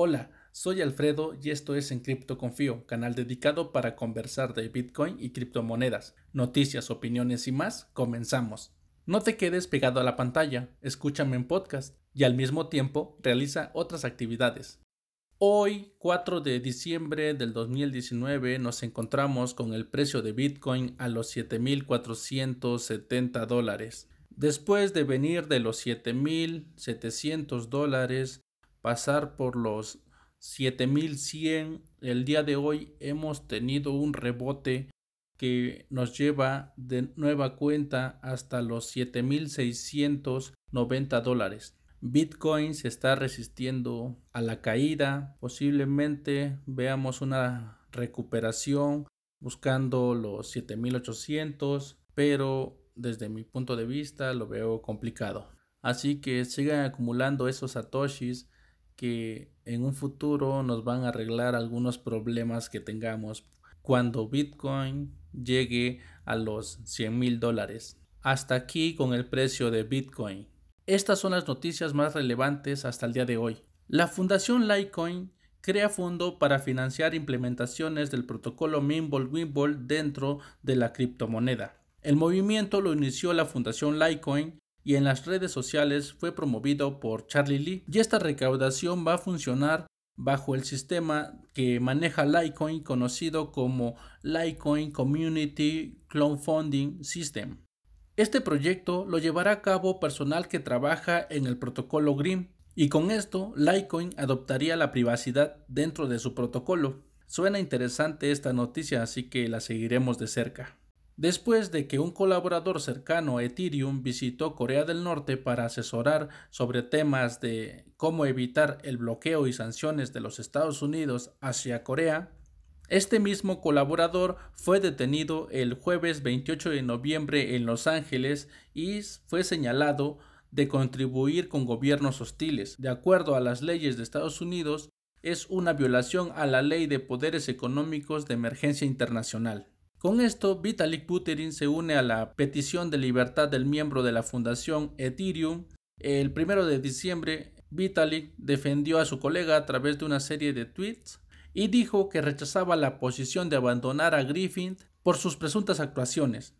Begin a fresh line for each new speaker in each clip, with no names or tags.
Hola, soy Alfredo y esto es En Cripto Confío, canal dedicado para conversar de Bitcoin y criptomonedas, noticias, opiniones y más. Comenzamos. No te quedes pegado a la pantalla, escúchame en podcast y al mismo tiempo realiza otras actividades. Hoy, 4 de diciembre del 2019, nos encontramos con el precio de Bitcoin a los 7.470 dólares. Después de venir de los 7.700 dólares pasar por los 7100. El día de hoy hemos tenido un rebote que nos lleva de nueva cuenta hasta los 7690 dólares. Bitcoin se está resistiendo a la caída. Posiblemente veamos una recuperación buscando los 7800, pero desde mi punto de vista lo veo complicado. Así que sigan acumulando esos satoshis que en un futuro nos van a arreglar algunos problemas que tengamos cuando Bitcoin llegue a los 100 mil dólares. Hasta aquí con el precio de Bitcoin. Estas son las noticias más relevantes hasta el día de hoy. La Fundación Litecoin crea fondo para financiar implementaciones del protocolo Mimble-Wimble dentro de la criptomoneda. El movimiento lo inició la Fundación Litecoin y en las redes sociales fue promovido por Charlie Lee y esta recaudación va a funcionar bajo el sistema que maneja Litecoin conocido como Litecoin Community Crowdfunding System. Este proyecto lo llevará a cabo personal que trabaja en el protocolo GRIM y con esto Litecoin adoptaría la privacidad dentro de su protocolo. Suena interesante esta noticia así que la seguiremos de cerca. Después de que un colaborador cercano a Ethereum visitó Corea del Norte para asesorar sobre temas de cómo evitar el bloqueo y sanciones de los Estados Unidos hacia Corea, este mismo colaborador fue detenido el jueves 28 de noviembre en Los Ángeles y fue señalado de contribuir con gobiernos hostiles. De acuerdo a las leyes de Estados Unidos, es una violación a la ley de poderes económicos de emergencia internacional. Con esto, Vitalik Buterin se une a la petición de libertad del miembro de la fundación Ethereum. El 1 de diciembre, Vitalik defendió a su colega a través de una serie de tweets y dijo que rechazaba la posición de abandonar a Griffin por sus presuntas actuaciones.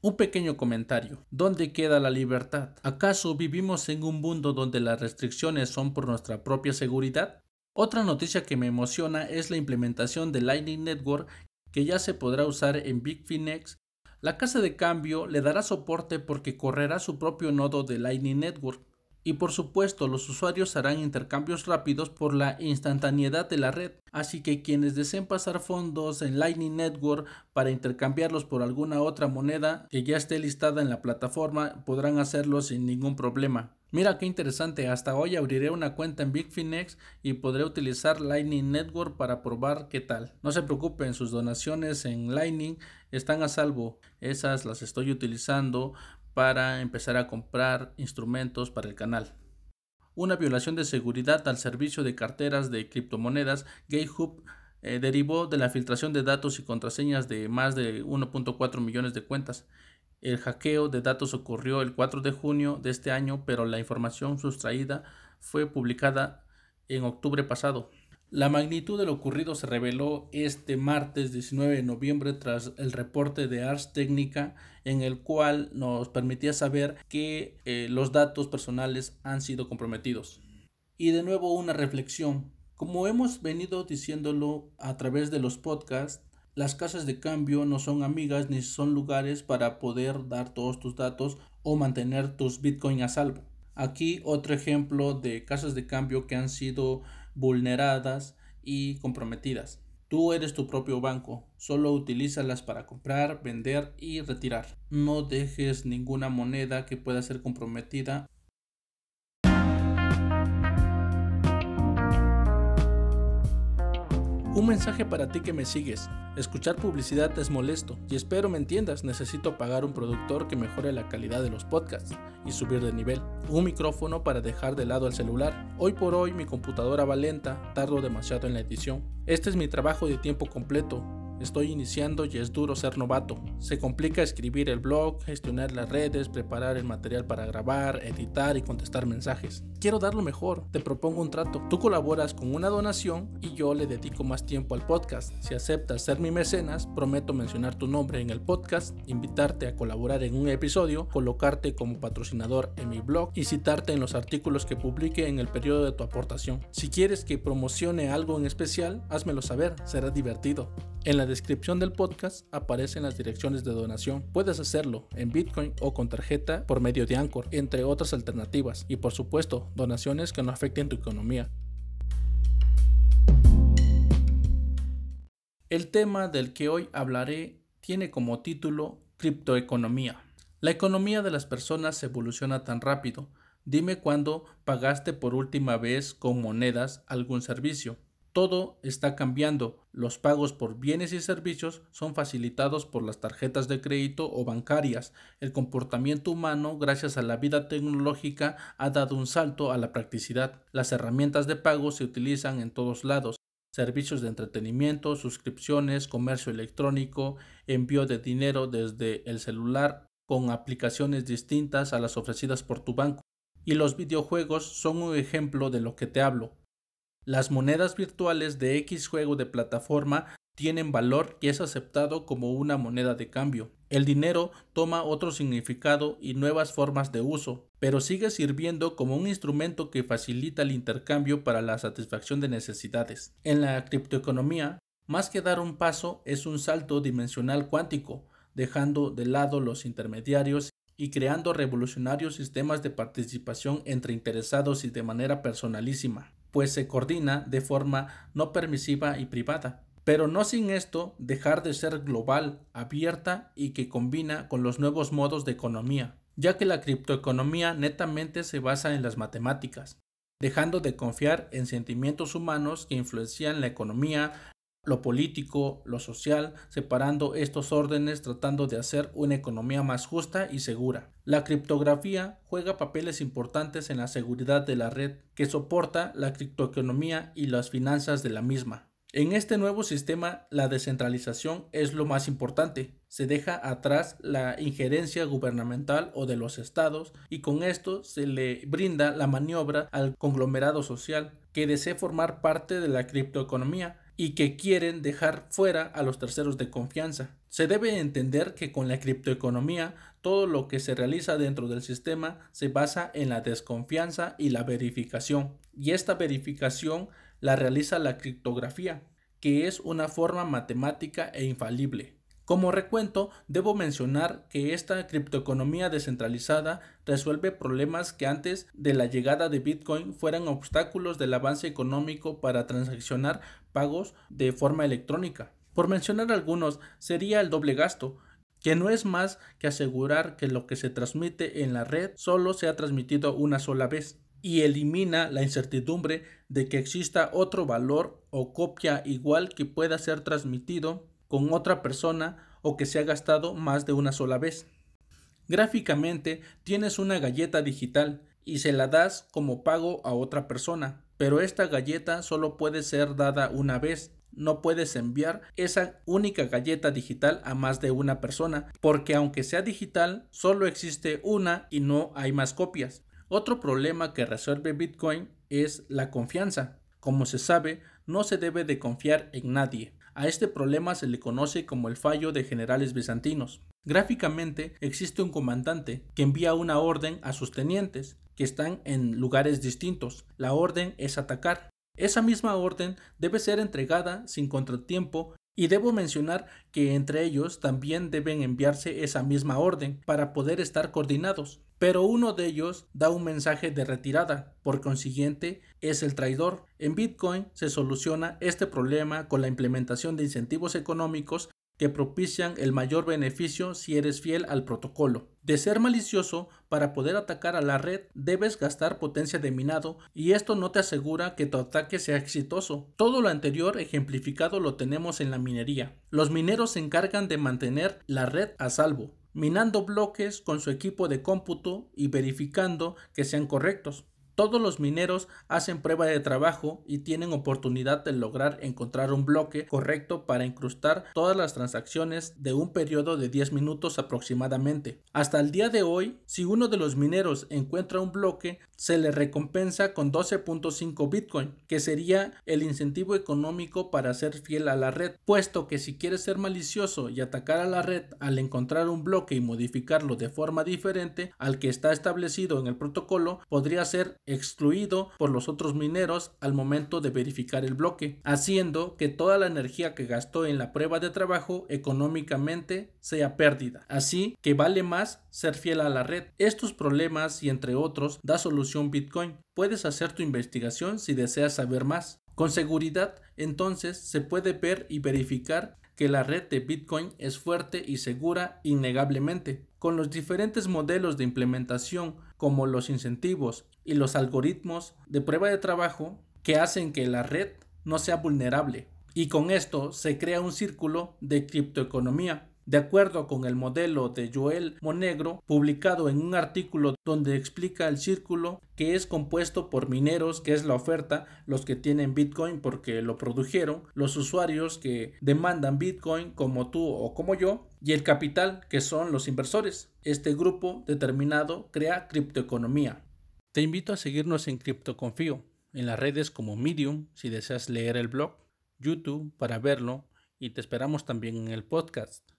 Un pequeño comentario. ¿Dónde queda la libertad? ¿Acaso vivimos en un mundo donde las restricciones son por nuestra propia seguridad? Otra noticia que me emociona es la implementación de Lightning Network que ya se podrá usar en Bitfinex, la casa de cambio le dará soporte porque correrá su propio nodo de Lightning Network. Y por supuesto los usuarios harán intercambios rápidos por la instantaneidad de la red, así que quienes deseen pasar fondos en Lightning Network para intercambiarlos por alguna otra moneda que ya esté listada en la plataforma podrán hacerlo sin ningún problema. Mira qué interesante, hasta hoy abriré una cuenta en Bitfinex y podré utilizar Lightning Network para probar qué tal. No se preocupen, sus donaciones en Lightning están a salvo. Esas las estoy utilizando para empezar a comprar instrumentos para el canal. Una violación de seguridad al servicio de carteras de criptomonedas, GateHub eh, derivó de la filtración de datos y contraseñas de más de 1.4 millones de cuentas. El hackeo de datos ocurrió el 4 de junio de este año, pero la información sustraída fue publicada en octubre pasado. La magnitud de lo ocurrido se reveló este martes 19 de noviembre tras el reporte de Ars Técnica en el cual nos permitía saber que eh, los datos personales han sido comprometidos. Y de nuevo una reflexión. Como hemos venido diciéndolo a través de los podcasts, las casas de cambio no son amigas ni son lugares para poder dar todos tus datos o mantener tus bitcoins a salvo. Aquí otro ejemplo de casas de cambio que han sido vulneradas y comprometidas. Tú eres tu propio banco, solo utilízalas para comprar, vender y retirar. No dejes ninguna moneda que pueda ser comprometida Un mensaje para ti que me sigues. Escuchar publicidad es molesto y espero me entiendas. Necesito pagar un productor que mejore la calidad de los podcasts y subir de nivel. Un micrófono para dejar de lado el celular. Hoy por hoy mi computadora va lenta, tardo demasiado en la edición. Este es mi trabajo de tiempo completo Estoy iniciando y es duro ser novato. Se complica escribir el blog, gestionar las redes, preparar el material para grabar, editar y contestar mensajes. Quiero dar lo mejor, te propongo un trato. Tú colaboras con una donación y yo le dedico más tiempo al podcast. Si aceptas ser mi mecenas, prometo mencionar tu nombre en el podcast, invitarte a colaborar en un episodio, colocarte como patrocinador en mi blog y citarte en los artículos que publique en el periodo de tu aportación. Si quieres que promocione algo en especial, házmelo saber, será divertido. En la descripción del podcast aparecen las direcciones de donación. Puedes hacerlo en Bitcoin o con tarjeta por medio de Anchor, entre otras alternativas. Y por supuesto, donaciones que no afecten tu economía. El tema del que hoy hablaré tiene como título Criptoeconomía. La economía de las personas evoluciona tan rápido. Dime cuándo pagaste por última vez con monedas algún servicio. Todo está cambiando. Los pagos por bienes y servicios son facilitados por las tarjetas de crédito o bancarias. El comportamiento humano, gracias a la vida tecnológica, ha dado un salto a la practicidad. Las herramientas de pago se utilizan en todos lados. Servicios de entretenimiento, suscripciones, comercio electrónico, envío de dinero desde el celular con aplicaciones distintas a las ofrecidas por tu banco. Y los videojuegos son un ejemplo de lo que te hablo. Las monedas virtuales de X juego de plataforma tienen valor y es aceptado como una moneda de cambio. El dinero toma otro significado y nuevas formas de uso, pero sigue sirviendo como un instrumento que facilita el intercambio para la satisfacción de necesidades. En la criptoeconomía, más que dar un paso es un salto dimensional cuántico, dejando de lado los intermediarios y creando revolucionarios sistemas de participación entre interesados y de manera personalísima pues se coordina de forma no permisiva y privada. Pero no sin esto dejar de ser global, abierta y que combina con los nuevos modos de economía, ya que la criptoeconomía netamente se basa en las matemáticas, dejando de confiar en sentimientos humanos que influencian la economía, lo político, lo social, separando estos órdenes tratando de hacer una economía más justa y segura. La criptografía juega papeles importantes en la seguridad de la red que soporta la criptoeconomía y las finanzas de la misma. En este nuevo sistema la descentralización es lo más importante. Se deja atrás la injerencia gubernamental o de los estados y con esto se le brinda la maniobra al conglomerado social que desee formar parte de la criptoeconomía y que quieren dejar fuera a los terceros de confianza. Se debe entender que con la criptoeconomía todo lo que se realiza dentro del sistema se basa en la desconfianza y la verificación, y esta verificación la realiza la criptografía, que es una forma matemática e infalible. Como recuento, debo mencionar que esta criptoeconomía descentralizada resuelve problemas que antes de la llegada de Bitcoin fueran obstáculos del avance económico para transaccionar pagos de forma electrónica. Por mencionar algunos, sería el doble gasto, que no es más que asegurar que lo que se transmite en la red solo sea transmitido una sola vez y elimina la incertidumbre de que exista otro valor o copia igual que pueda ser transmitido con otra persona o que se ha gastado más de una sola vez. Gráficamente tienes una galleta digital y se la das como pago a otra persona, pero esta galleta solo puede ser dada una vez. No puedes enviar esa única galleta digital a más de una persona, porque aunque sea digital, solo existe una y no hay más copias. Otro problema que resuelve Bitcoin es la confianza. Como se sabe, no se debe de confiar en nadie. A este problema se le conoce como el fallo de generales bizantinos. Gráficamente existe un comandante que envía una orden a sus tenientes que están en lugares distintos. La orden es atacar. Esa misma orden debe ser entregada sin contratiempo y debo mencionar que entre ellos también deben enviarse esa misma orden para poder estar coordinados. Pero uno de ellos da un mensaje de retirada, por consiguiente es el traidor. En Bitcoin se soluciona este problema con la implementación de incentivos económicos que propician el mayor beneficio si eres fiel al protocolo. De ser malicioso, para poder atacar a la red debes gastar potencia de minado y esto no te asegura que tu ataque sea exitoso. Todo lo anterior ejemplificado lo tenemos en la minería. Los mineros se encargan de mantener la red a salvo, minando bloques con su equipo de cómputo y verificando que sean correctos. Todos los mineros hacen prueba de trabajo y tienen oportunidad de lograr encontrar un bloque correcto para incrustar todas las transacciones de un periodo de 10 minutos aproximadamente. Hasta el día de hoy, si uno de los mineros encuentra un bloque, se le recompensa con 12.5 Bitcoin, que sería el incentivo económico para ser fiel a la red, puesto que si quieres ser malicioso y atacar a la red al encontrar un bloque y modificarlo de forma diferente al que está establecido en el protocolo, podría ser excluido por los otros mineros al momento de verificar el bloque, haciendo que toda la energía que gastó en la prueba de trabajo económicamente sea pérdida. Así que vale más ser fiel a la red. Estos problemas y entre otros da solución Bitcoin. Puedes hacer tu investigación si deseas saber más. Con seguridad, entonces se puede ver y verificar que la red de Bitcoin es fuerte y segura innegablemente. Con los diferentes modelos de implementación como los incentivos y los algoritmos de prueba de trabajo que hacen que la red no sea vulnerable. Y con esto se crea un círculo de criptoeconomía de acuerdo con el modelo de Joel Monegro, publicado en un artículo donde explica el círculo que es compuesto por mineros, que es la oferta, los que tienen Bitcoin porque lo produjeron, los usuarios que demandan Bitcoin como tú o como yo, y el capital, que son los inversores. Este grupo determinado crea criptoeconomía. Te invito a seguirnos en CryptoConfío, en las redes como Medium si deseas leer el blog, YouTube para verlo y te esperamos también en el podcast.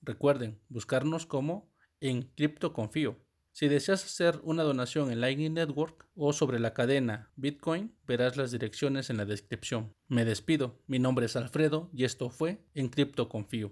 Recuerden buscarnos como en CryptoConfío. Si deseas hacer una donación en Lightning Network o sobre la cadena Bitcoin, verás las direcciones en la descripción. Me despido, mi nombre es Alfredo y esto fue en CryptoConfío.